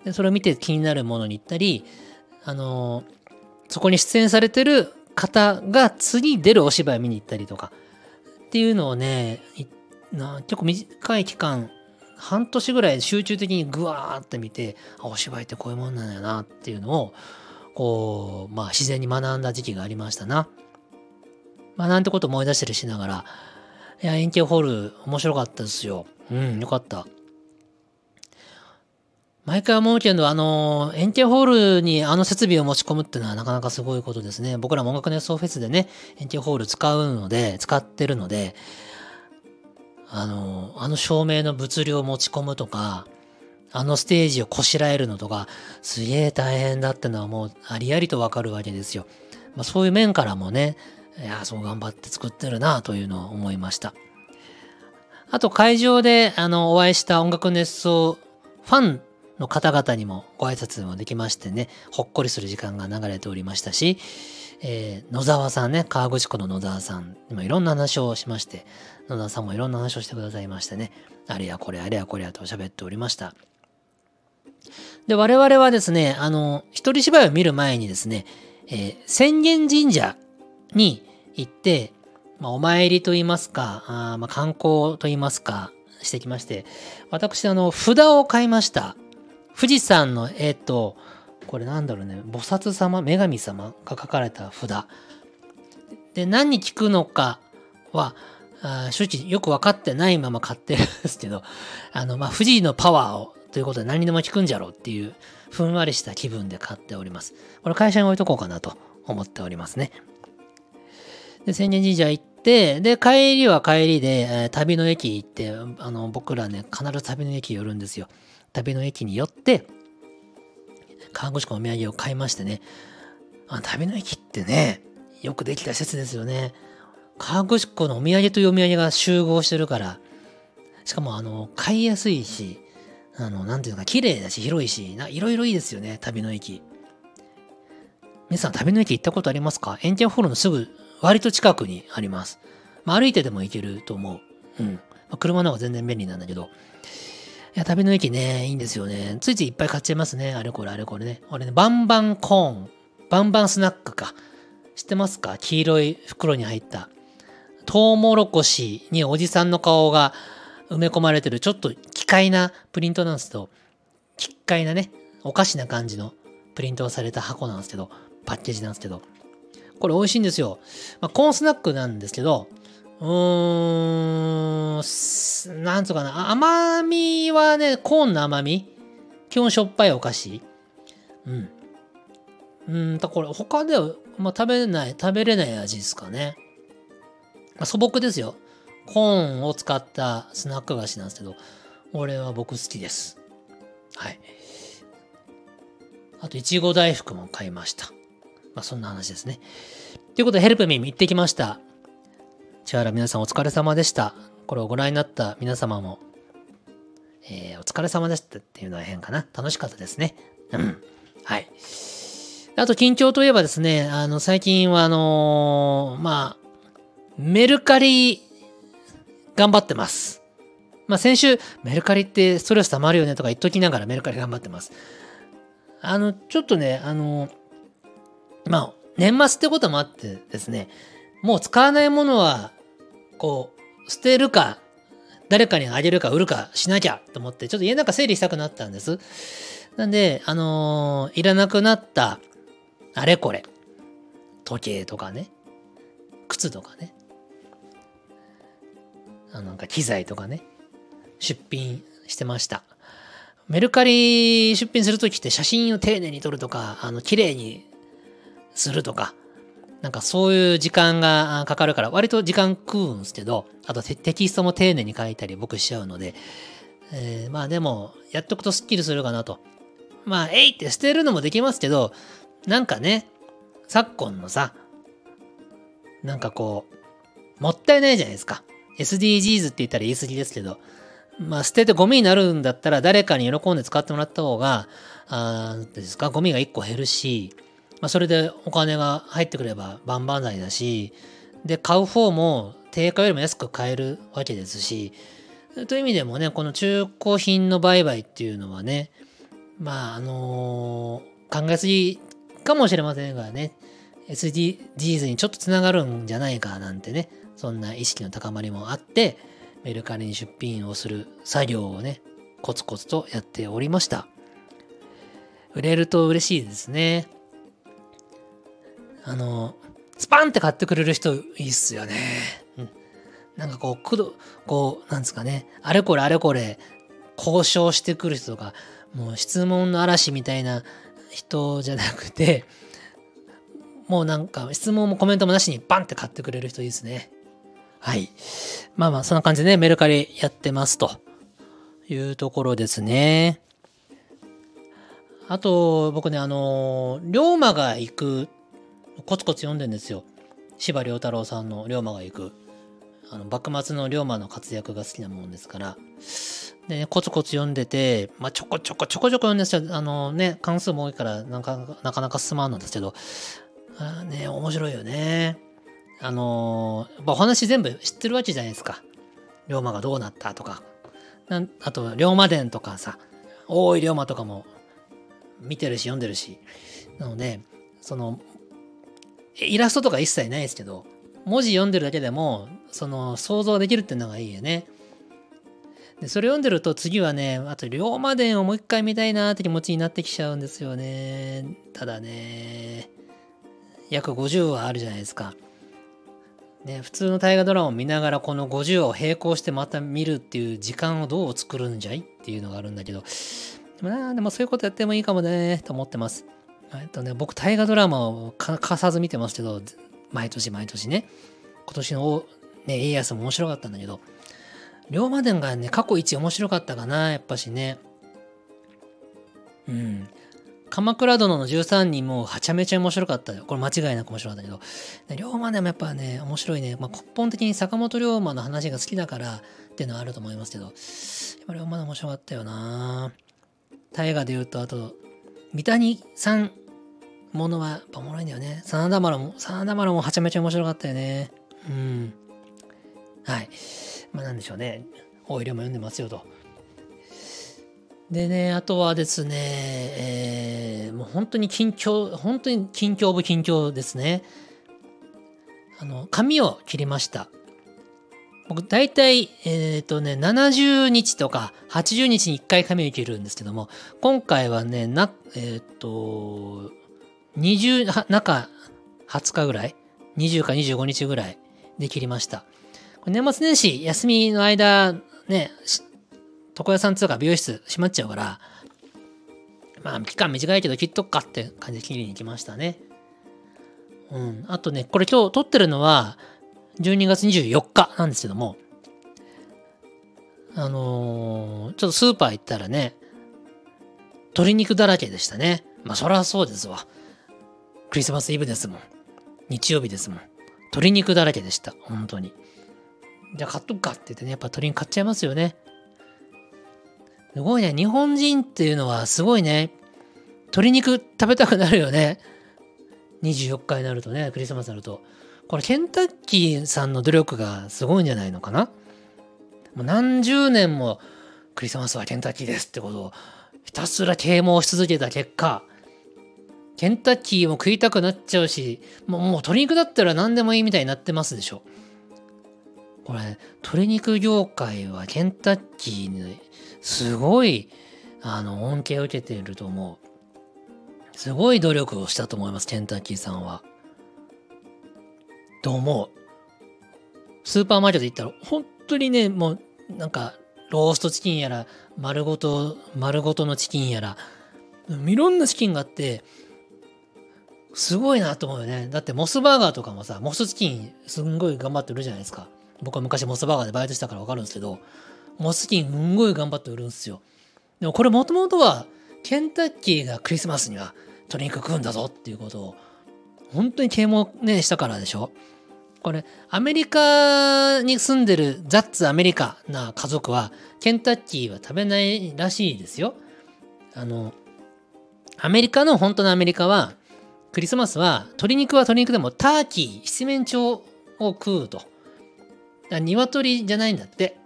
で、それを見て気になるものに行ったり、あのそこに出演されてる方が次出るお芝居見に行ったりとか、っていうのをね、行っな結構短い期間、半年ぐらい集中的にグワーって見て、あ、お芝居ってこういうもんなんだよなっていうのを、こう、まあ自然に学んだ時期がありましたな。まあなんてこと思い出したりしながら、いや、円形ホール面白かったですよ。うん、よかった。毎回思うけど、あの、円形ホールにあの設備を持ち込むっていうのはなかなかすごいことですね。僕らも音楽熱奏フェスでね、円形ホール使うので、使ってるので、あの、あの照明の物量を持ち込むとか、あのステージをこしらえるのとか、すげえ大変だってのはもうありありとわかるわけですよ。まあ、そういう面からもね、いや、そう頑張って作ってるなというのを思いました。あと会場であのお会いした音楽熱奏ファンの方々にもご挨拶もできましてね、ほっこりする時間が流れておりましたし、えー、野沢さんね、河口湖の野沢さんにもいろんな話をしまして、野沢さんもいろんな話をしてくださいましてね、あれやこれあれやこれやと喋っておりました。で、我々はですね、あの、一人芝居を見る前にですね、えー、浅間神社に行って、まあ、お参りと言いますか、あまあ、観光と言いますか、してきまして、私、あの、札を買いました。富士山の絵と、これなんだろうね、菩薩様、女神様が書かれた札。で、何に効くのかは、あ正直よく分かってないまま買ってるんですけど、あの、まあ、富士のパワーをということで何にでも効くんじゃろうっていう、ふんわりした気分で買っております。これ会社に置いとこうかなと思っておりますね。で、千年神社行って、で、帰りは帰りで、えー、旅の駅行って、あの、僕らね、必ず旅の駅寄るんですよ。旅の駅に寄って、川口湖のお土産を買いましてね、あ旅の駅ってね、よくできた施設ですよね。河口湖のお土産というお土産が集合してるから、しかもあの、買いやすいし、あの、なんていうか、綺麗だし、広いし、いろいろいいですよね、旅の駅。皆さん、旅の駅行ったことありますか？エンティアホールのすぐ割と近くにあります。まあ、歩いてでも行けると思う。うん。まあ、車の方が全然便利なんだけど。いや、旅の駅ね、いいんですよね。ついついいっぱい買っちゃいますね。あれこれあれこれね。俺ね、バンバンコーン。バンバンスナックか。知ってますか？黄色い袋に入った。トウモロコシにおじさんの顔が埋め込まれてるちょっと奇怪なプリントなんですけど、奇怪なね、おかしな感じのプリントをされた箱なんですけど、パッケージなんですけど、これ美味しいんですよ。まあ、コーンスナックなんですけど、うーん、なんつうかな、甘みはね、コーンの甘み基本しょっぱいお菓子うん。うん、だこれ他では、まあ、食べれない、食べれない味ですかね。まあ、素朴ですよ。コーンを使ったスナック菓子なんですけど、俺は僕好きです。はい。あと、いちご大福も買いました。まあ、そんな話ですね。ということで、ヘルプミー行ってきました。千原皆さんお疲れ様でした。これをご覧になった皆様も、えー、お疲れ様でしたっていうのは変かな。楽しかったですね。うん。はい。あと、緊張といえばですね、あの、最近は、あのー、まあ、メルカリ、頑張ってます。まあ、先週、メルカリってストレス溜まるよねとか言っときながらメルカリ頑張ってます。あの、ちょっとね、あの、まあ、年末ってこともあってですね、もう使わないものは、こう、捨てるか、誰かにあげるか売るかしなきゃと思って、ちょっと家の中整理したくなったんです。なんで、あのー、いらなくなったあれこれ、時計とかね、靴とかね、なんか機材とかね、出品してました。メルカリ出品するときって写真を丁寧に撮るとか、あの、綺麗にするとか、なんかそういう時間がかかるから、割と時間食うんすけど、あとテキストも丁寧に書いたり僕しちゃうので、えー、まあでも、やっとくとスッキリするかなと。まあ、えいって捨てるのもできますけど、なんかね、昨今のさ、なんかこう、もったいないじゃないですか。SDGs って言ったら言い過ぎですけど、まあ、捨ててゴミになるんだったら誰かに喜んで使ってもらった方が、あですか、ゴミが1個減るし、まあ、それでお金が入ってくれば万々歳だし、で、買う方も定価よりも安く買えるわけですし、という意味でもね、この中古品の売買っていうのはね、まあ、あのー、考えすぎかもしれませんがね、SDGs にちょっとつながるんじゃないかなんてね、そんな意識の高まりもあって、メルカリに出品をする作業をね、コツコツとやっておりました。売れると嬉しいですね。あの、スパンって買ってくれる人いいっすよね。うん。なんかこう、くど、こう、なんですかね、あれこれあれこれ交渉してくる人とか、もう質問の嵐みたいな人じゃなくて、もうなんか質問もコメントもなしにバンって買ってくれる人いいですね。はい。まあまあ、そんな感じでね、メルカリやってますというところですね。あと、僕ね、あの、龍馬が行く、コツコツ読んでんですよ。司馬太郎さんの龍馬が行く。あの、幕末の龍馬の活躍が好きなもんですから。で、ね、コツコツ読んでて、まあ、ちょこちょこちょこちょこ読んでるんですよ。あのね、関数も多いからなかなかなか進まんのですけど、あね、面白いよね。あのー、お話全部知ってるわけじゃないですか。龍馬がどうなったとか。なあと、龍馬伝とかさ、大井龍馬とかも見てるし読んでるし。なので、その、イラストとか一切ないですけど、文字読んでるだけでも、その、想像できるっていうのがいいよね。で、それ読んでると次はね、あと、龍馬伝をもう一回見たいなって気持ちになってきちゃうんですよね。ただね、約50話あるじゃないですか。ね、普通の大河ドラマを見ながらこの50話を並行してまた見るっていう時間をどう作るんじゃいっていうのがあるんだけど、でもな、でもそういうことやってもいいかもね、と思ってます。えっとね、僕大河ドラマを欠かさず見てますけど、毎年毎年ね、今年の、ね、家康も面白かったんだけど、龍馬伝がね、過去一面白かったかな、やっぱしね。うん。鎌倉殿の13人もはちゃめちゃ面白かったよ。これ間違いなく面白かったけど。龍馬でもやっぱね、面白いね。まあ、根本的に坂本龍馬の話が好きだからっていうのはあると思いますけど、やっぱ龍馬で面白かったよな大河で言うと、あと、三谷さんものはやっぱおもろいんだよね。真田丸も、真田丸もはちゃめちゃ面白かったよね。うん。はい。まあなんでしょうね。大井龍馬読んでますよと。でね、あとはですね、えー、もう本当に近況、本当に近況部近況ですね。あの、髪を切りました。僕、大体、えっ、ー、とね、70日とか80日に1回髪を切るんですけども、今回はね、な、えっ、ー、と、20、中20日ぐらい ?20 か25日ぐらいで切りました。年末年始、休みの間、ね、床屋さんつうか美容室閉まっちゃうから、まあ期間短いけど切っとくかって感じで切りに行きましたね。うん。あとね、これ今日撮ってるのは12月24日なんですけども、あのー、ちょっとスーパー行ったらね、鶏肉だらけでしたね。まあそりゃそうですわ。クリスマスイブですもん。日曜日ですもん。鶏肉だらけでした。本当に。じゃあ買っとくかって言ってね、やっぱ鶏肉買っちゃいますよね。すごいね。日本人っていうのはすごいね。鶏肉食べたくなるよね。24日になるとね、クリスマスになると。これケンタッキーさんの努力がすごいんじゃないのかなもう何十年もクリスマスはケンタッキーですってことをひたすら啓蒙し続けた結果、ケンタッキーも食いたくなっちゃうし、もうもう鶏肉だったら何でもいいみたいになってますでしょ。これ、鶏肉業界はケンタッキーにすごい、あの、恩恵を受けていると思う。すごい努力をしたと思います、ケンタッキーさんは。と思う。スーパーマーケット行ったら、本当にね、もう、なんか、ローストチキンやら、丸ごと、丸ごとのチキンやら、いろんなチキンがあって、すごいなと思うよね。だってモスバーガーとかもさ、モスチキンすんごい頑張ってるじゃないですか。僕は昔モスバーガーでバイトしたからわかるんですけど、モスキンすんごい頑張って売るんですよ。でもこれもともとは、ケンタッキーがクリスマスには鶏肉食うんだぞっていうことを、本当に啓蒙ね、したからでしょ。これ、アメリカに住んでるザッツアメリカな家族は、ケンタッキーは食べないらしいですよ。あの、アメリカの本当のアメリカは、クリスマスは鶏肉は鶏肉でもターキー、七面鳥を食うと。あ鶏じゃないんだって。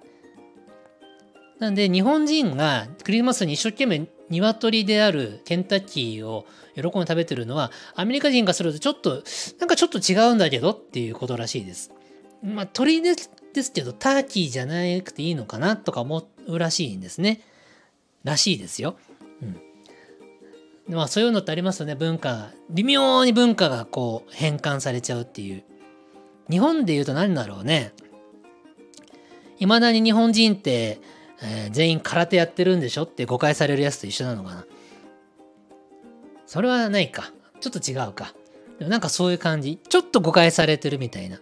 なんで日本人がクリスマスに一生懸命鶏であるケンタッキーを喜んで食べてるのはアメリカ人がするとちょっとなんかちょっと違うんだけどっていうことらしいです。まあ鳥ですですけどターキーじゃなくていいのかなとか思うらしいんですね。らしいですよ。うん。まあそういうのってありますよね文化微妙に文化がこう変換されちゃうっていう。日本で言うと何だろうね。いまだに日本人ってえー、全員空手やってるんでしょ？って誤解されるやつと一緒なのかな？それはないか。ちょっと違うか。でもなんかそういう感じ。ちょっと誤解されてるみたいな。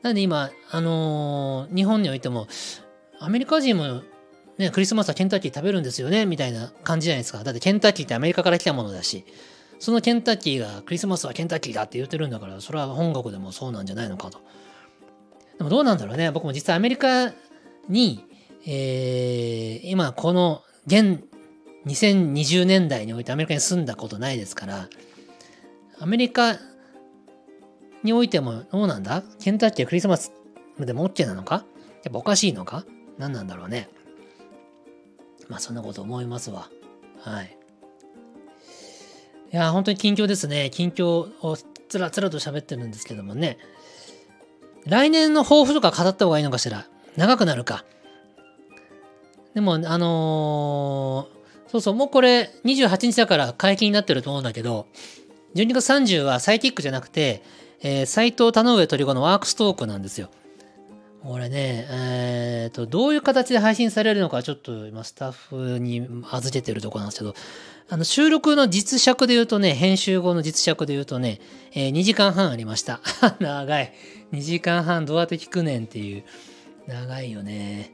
なんで今、あのー、日本においても、アメリカ人もね、クリスマスはケンタッキー食べるんですよね？みたいな感じじゃないですか。だってケンタッキーってアメリカから来たものだし、そのケンタッキーがクリスマスはケンタッキーだって言ってるんだから、それは本国でもそうなんじゃないのかと。でもどうなんだろうね。僕も実際アメリカにえー、今この現2020年代においてアメリカに住んだことないですから、アメリカにおいてもどうなんだ？ケンタッキークリスマスでも OK なのか？やっぱおかしいのか？何なんだろうね。まあそんなこと思いますわ。はい。いや、本当に近況ですね。近況をつらつらと喋ってるんですけどもね。来年の抱負とか語った方がいいのかしら？長くなるか。でも、あのー、そうそう、もうこれ28日だから解禁になってると思うんだけど、12月30はサイキックじゃなくて、えー、斎藤田上鳥子のワークストークなんですよ。これね、えっ、ー、と、どういう形で配信されるのかちょっと今スタッフに預けてるとこなんですけど、あの収録の実尺で言うとね、編集後の実尺で言うとね、えー、2時間半ありました。長い。2時間半どうやって聞くねんっていう。長いよね。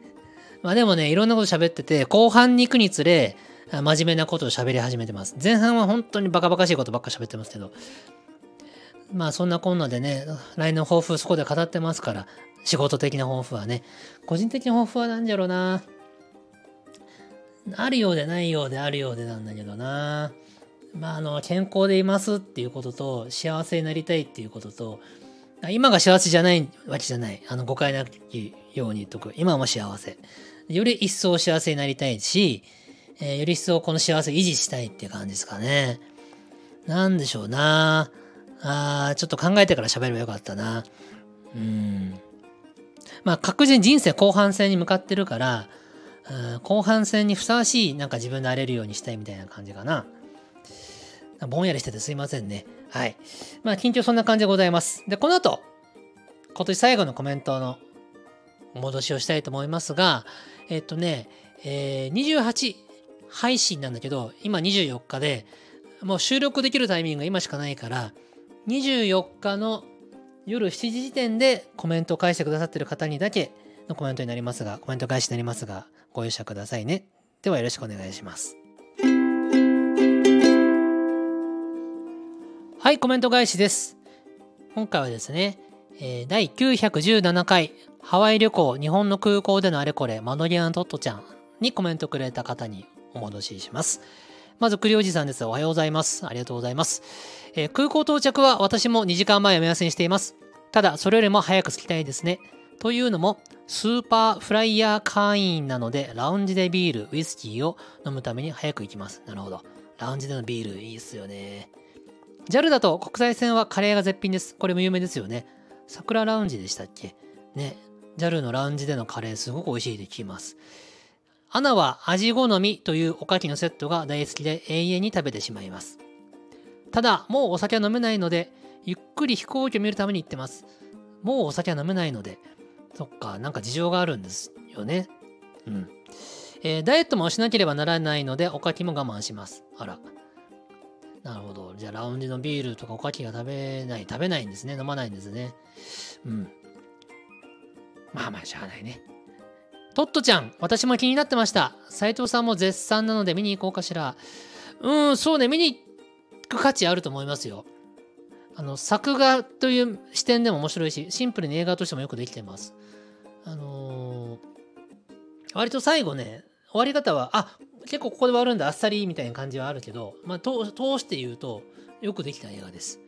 まあでもね、いろんなこと喋ってて、後半に行くにつれ、真面目なことを喋り始めてます。前半は本当にバカバカしいことばっか喋ってますけど。まあそんなこんなでね、来年抱負そこで語ってますから、仕事的な抱負はね。個人的な抱負は何じゃろうな。あるようでないようであるようでなんだけどな。まああの、健康でいますっていうことと、幸せになりたいっていうことと、今が幸せじゃないわけじゃない。あの誤解なきように言っとく。今も幸せ。より一層幸せになりたいし、えー、より一層この幸せ維持したいって感じですかね。なんでしょうなあちょっと考えてから喋ればよかったな。うん。まあ確実に人生後半戦に向かってるから、うん後半戦にふさわしいなんか自分でなれるようにしたいみたいな感じかな。ぼんやりしててすいませんね。はい。まあ、緊張そんな感じでございます。で、この後、今年最後のコメントのお戻しをしたいと思いますが、えっとね、えー、28配信なんだけど、今24日で、もう収録できるタイミングが今しかないから、24日の夜7時時点でコメントを返してくださってる方にだけのコメントになりますが、コメント返しになりますが、ご容赦くださいね。ではよろしくお願いします。はい、コメント返しです。今回はですね、えー、第917回ハワイ旅行日本の空港でのあれこれマノリアントットちゃんにコメントくれた方にお戻しします。まず、栗おじさんです。おはようございます。ありがとうございます。えー、空港到着は私も2時間前を目安にしています。ただ、それよりも早く着きたいですね。というのも、スーパーフライヤーズ会員なので、ラウンジでビール、ウイスキーを飲むために早く行きます。なるほど。ラウンジでのビール、いいっすよね。JAL だと国際線はカレーが絶品です。これも有名ですよね。サクララウンジでしたっけ？ね、JAL のラウンジでのカレーすごく美味しいって聞きます。 ANA は味好みというおかきのセットが大好きで永遠に食べてしまいます。ただ、もうお酒は飲めないので、ゆっくり飛行機を見るために行ってます。もうお酒は飲めないので、そっか、なんか事情があるんですよね。うん。えーダイエットもしなければならないので、おかきも我慢します。あら。なるほど。じゃあ、ラウンジのビールとかおかきが食べない、食べないんですね。飲まないんですね。うん。まあまあ、しゃあないね。トットちゃん、私も気になってました。斉藤さんも絶賛なので見に行こうかしら。うん、そうね、見に行く価値あると思いますよ。あの、作画という視点でも面白いし、シンプルに映画としてもよくできてます。あのー割と最後ね、終わり方は、あ結構ここで終わるんだ、あっさりみたいな感じはあるけど、まあ、通して言うと、よくできた映画です。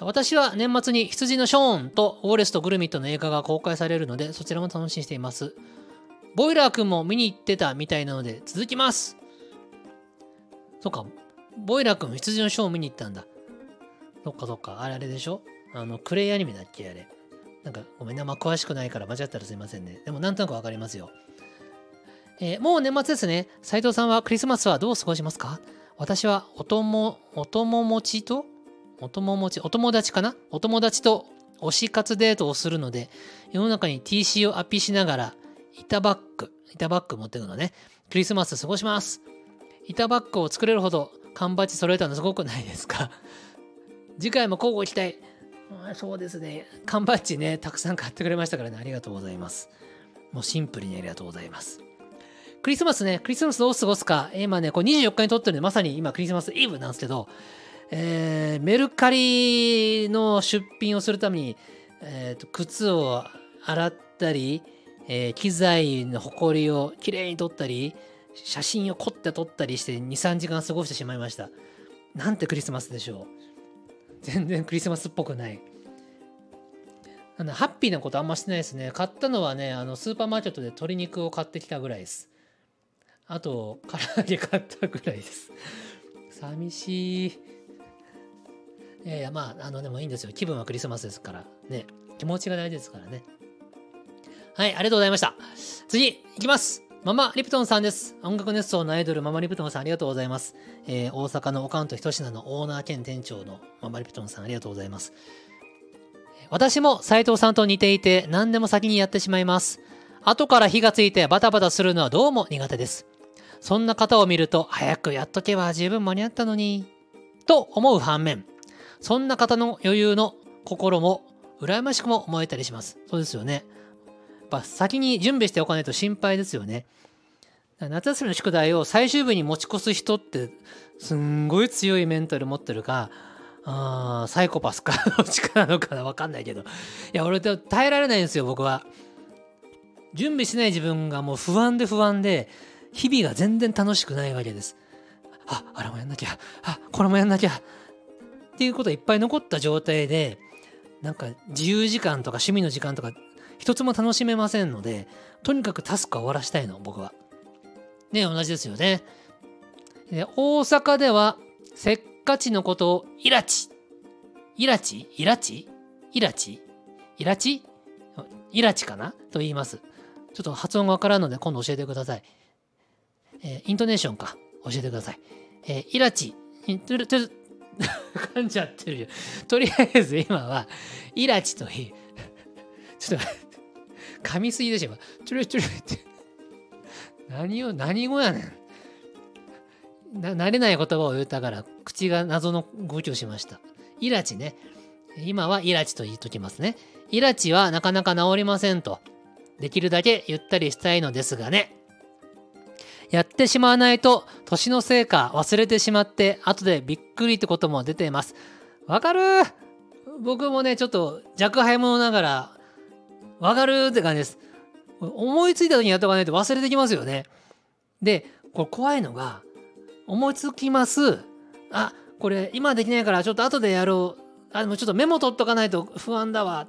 私は年末に羊のショーンとウォレスとグルミットの映画が公開されるので、そちらも楽しみにしています。ボイラー君も見に行ってたみたいなので、続きます。そっか、ボイラー君羊のショーン見に行ったんだ。そっかそっか、あれあれでしょ？あの、クレイアニメだっけあれ。なんか、ごめんな、まあ、詳しくないから間違ったらすいませんね。でも、なんとなくわかりますよ。えーもう年末ですね。斉藤さんはクリスマスはどう過ごしますか？私はお友、お友持ちと、お友持ち、お友達かな？お友達と推し活デートをするので、世の中に TC をアピしながら、板バッグ、板バッグ持ってくのね。クリスマス過ごします。板バッグを作れるほど缶バッジ揃えたのすごくないですか？次回も交互期待。そうですね。缶バッジね、たくさん買ってくれましたからね、ありがとうございます。もうシンプルにありがとうございます。クリスマスね、クリスマスどう過ごすか、今ね、これ24日に撮ってるんで、まさに今クリスマスイブなんですけど、えーメルカリの出品をするために、えーと靴を洗ったり、えー機材のホコリをきれいに取ったり、写真を凝って撮ったりして2、3時間過ごしてしまいました。なんてクリスマスでしょう。全然クリスマスっぽくない。あのハッピーなことあんましてないですね。買ったのはね、あのスーパーマーケットで鶏肉を買ってきたぐらいです。あと、唐揚げ買ったぐらいです。寂しい。いやいや、まあ、あの、でもいいんですよ。気分はクリスマスですから。ね。気持ちが大事ですからね。はい、ありがとうございました。次、いきます。ママリプトンさんです。音楽熱奏のアイドル、ママリプトンさんありがとうございます。えー大阪のオカントひとしなのオーナー兼店長のママリプトンさんありがとうございます。私も斉藤さんと似ていて何でも先にやってしまいます。後から火がついてバタバタするのはどうも苦手です。そんな方を見ると早くやっとけば十分間に合ったのに。と思う反面、そんな方の余裕の心も羨ましくも思えたりします。そうですよね。やっぱ先に準備しておかないと心配ですよね。夏休みの宿題を最終日に持ち越す人ってすんごい強いメンタル持ってるか、あサイコパスかどっちかなのかなわかんないけど。いや、俺って耐えられないんですよ、僕は。準備しない自分がもう不安で不安で、日々が全然楽しくないわけです。あ、あれもやんなきゃ、あ、これもやんなきゃ。っていうこといっぱい残った状態で、なんか自由時間とか趣味の時間とか一つも楽しめませんので、とにかくタスクは終わらしたいの、僕は。ね、同じですよね。で大阪ではせっかちのことをイラチ。イラチ？イラチ？イラチ？イラチ？イラチかな？と言います。ちょっと発音がわからんので今度教えてください。えイントネーションか。教えてください。えーイラチ。いとりとり噛んじゃってるよ。とりあえず今は、イラチといい。ちょっと待って、噛みすぎでしょ。今ちょりちょりって。何を、何語やねん。な慣れない言葉を言ったから、口が謎の動きをしました。イラチね。今はイラチと言っときますね。イラチはなかなか治りませんと。できるだけゆったりしたいのですがね。やってしまわないと、年のせいか忘れてしまって、後でびっくりってことも出ています。わかる？僕もね、ちょっと若輩者ながら、わかるって感じです。思いついた時にやっとかないと忘れてきますよね。で、これ怖いのが、思いつきます。あ、これ今できないからちょっと後でやろう。あ、でもちょっとメモ取っとかないと不安だわ。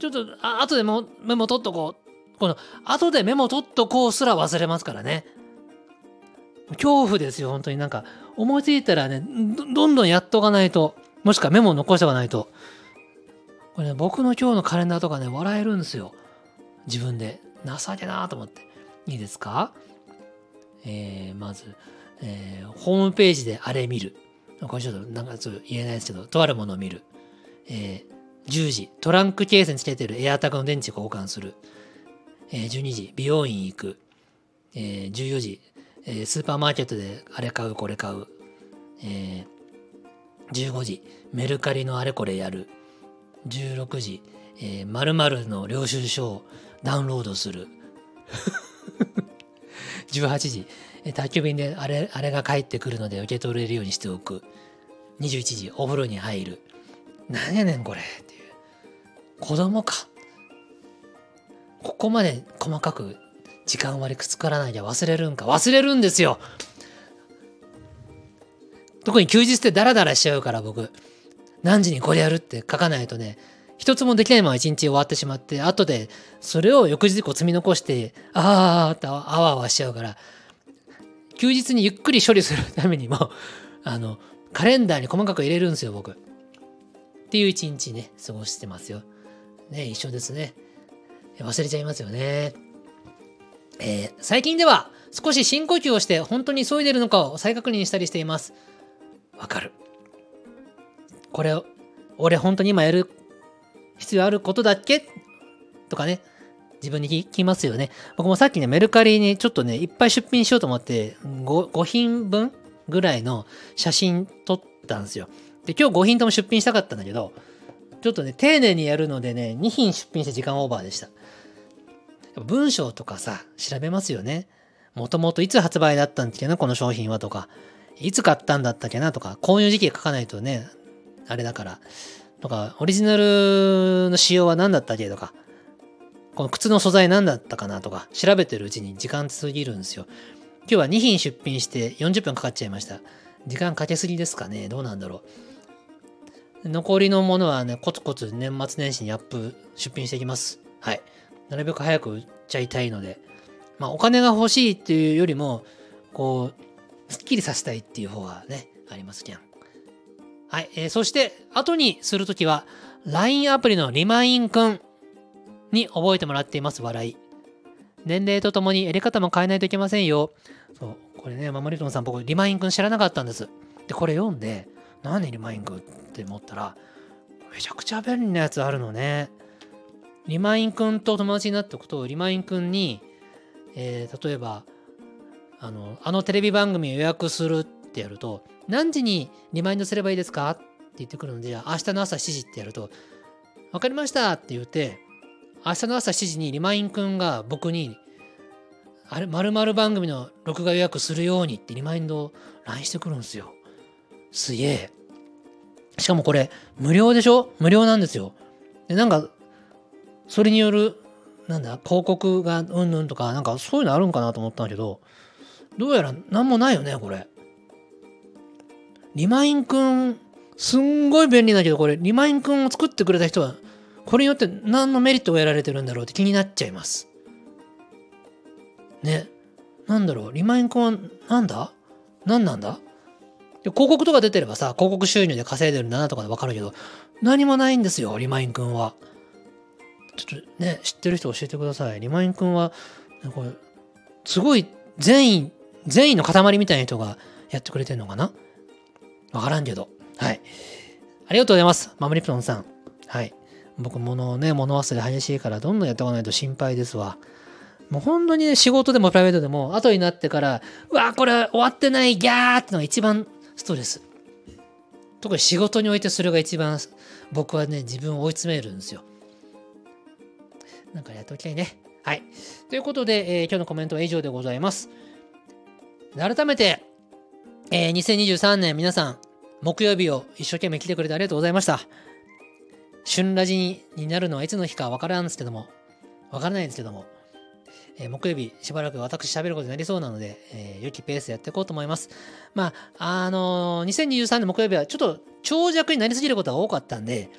ちょっと、あ後でもメモ取っとこう。この、後でメモ取っとこうすら忘れますからね。恐怖ですよ、本当になんか。思いついたらね、どんどんやっとかないと、もしくはメモを残しておかないと、これね、僕の今日のカレンダーとかね、笑えるんですよ。自分で。情けなと思って。いいですか？えー、まず、えー、ホームページであれ見る。これちょっとなんかちょっと言えないですけど、とあるものを見る。えー、10時、トランクケースにつけてるエアタグの電池交換する。えー、12時、美容院行く。えー、14時、えー、スーパーマーケットであれ買う、これ買う。えー、15時、メルカリのあれこれやる。16時、えー、〇〇の領収書をダウンロードする。18時、宅急便であれ、あれが帰ってくるので受け取れるようにしておく。21時、お風呂に入る。なんやねんこれっていう。子供か。ここまで細かく時間割り作らなきゃ忘れるんか。忘れるんですよ特に休日ってダラダラしちゃうから僕。何時にこれやるって書かないとね、一つもできないまま一日終わってしまって、後でそれを翌日こう積み残して、あーってあわあわしちゃうから、休日にゆっくり処理するためにも、あの、カレンダーに細かく入れるんですよ、僕。っていう一日ね、過ごしてますよ。ね、一緒ですね。忘れちゃいますよね。えー、最近では少し深呼吸をして本当に急いでるのかを再確認したりしています。わかる。これ、俺本当に今やる必要あることだっけ？とかね、自分に聞きますよね。僕もさっきね、メルカリにちょっとね、いっぱい出品しようと思って、5, 5品分ぐらいの写真撮ったんですよ。で、今日5品とも出品したかったんだけど、ちょっとね、丁寧にやるのでね、2品出品して時間オーバーでした。文章とかさ、調べますよね。もともといつ発売だったんだっけな、この商品はとか。いつ買ったんだったっけなとか、こういう時期書かないとね、あれだから。とか、オリジナルの仕様は何だったっけとか、この靴の素材何だったかなとか、調べてるうちに時間過ぎるんですよ。今日は2品出品して40分かかっちゃいました。時間かけすぎですかねどうなんだろう。残りのものはね、コツコツ年末年始にアップ出品していきます。はい。なるべく早く売っちゃいたいので。まあ、お金が欲しいっていうよりも、こう、すっきりさせたいっていう方がね、ありますけん。はい。えー、そして、後にするときは、LINE アプリのリマインくんに覚えてもらっています、笑い。年齢とともにやり方も変えないといけませんよ。そう、これね、ママリトンさん、僕、リマインくん知らなかったんです。で、これ読んで、何リマインくんって思ったら、めちゃくちゃ便利なやつあるのね。リマインくんと友達になっておくと、リマインくんに、えー、例えば、あの、あのテレビ番組予約するってやると、何時にリマインドすればいいですか？って言ってくるので、明日の朝7時ってやると、わかりましたって言って、明日の朝7時にリマインくんが僕に、あれ、〇〇番組の録画予約するようにってリマインドを LINE してくるんですよ。すげえ。しかもこれ、無料でしょ？無料なんですよ。で、なんか、それによる、なんだ、広告がうんぬんとか、なんかそういうのあるんかなと思ったんだけど、どうやら何もないよね、これ。リマインくん、すんごい便利だけど、これ、リマインくんを作ってくれた人は、これによって何のメリットが得られてるんだろうって気になっちゃいます。ね。なんだろう、リマインくんはなんだ？何なんだ？広告とか出てればさ、広告収入で稼いでるんだなとかでわかるけど、何もないんですよ、リマインくんは。ちょっとね、知ってる人教えてください。リマインくんは、これ、すごい善意、善意の塊みたいな人がやってくれてんのかな？わからんけど。はい。ありがとうございます。マムリプトンさん。はい。僕、物ね、物忘れ激しいから、どんどんやっておかないと心配ですわ。もう本当にね、仕事でもプライベートでも、後になってから、うわ、これ終わってない、ギャーってのが一番ストレス。特に仕事においてそれが一番、僕はね、自分を追い詰めるんですよ。なんかやっておきたいね。はい。ということで、えー、今日のコメントは以上でございます。改めて、えー、2023年皆さん、木曜日を一生懸命来てくれてありがとうございました。旬ラジになるのはいつの日かわからんですけども、わからないんですけども、えー、木曜日しばらく私喋ることになりそうなので、えー、良きペースでやっていこうと思います。まあ、あのー、2023年木曜日はちょっと長尺になりすぎることが多かったんで、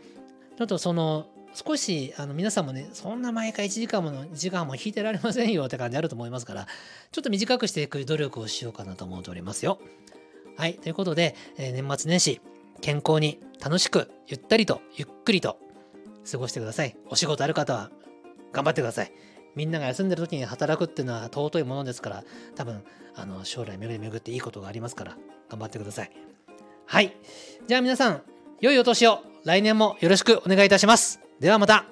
ちょっとその、少しあの皆さんもね、そんな毎回1時間もの時間も引いてられませんよって感じあると思いますから、ちょっと短くしていく努力をしようかなと思っておりますよ。はい、ということで、えー、年末年始、健康に楽しく、ゆったりと、ゆっくりと、過ごしてください。お仕事ある方は頑張ってください。みんなが休んでる時に働くっていうのは尊いものですから、多分、あの、将来巡り巡っていいことがありますから、頑張ってください。はい。じゃあ皆さん、良いお年を来年もよろしくお願いいたします。ではまた。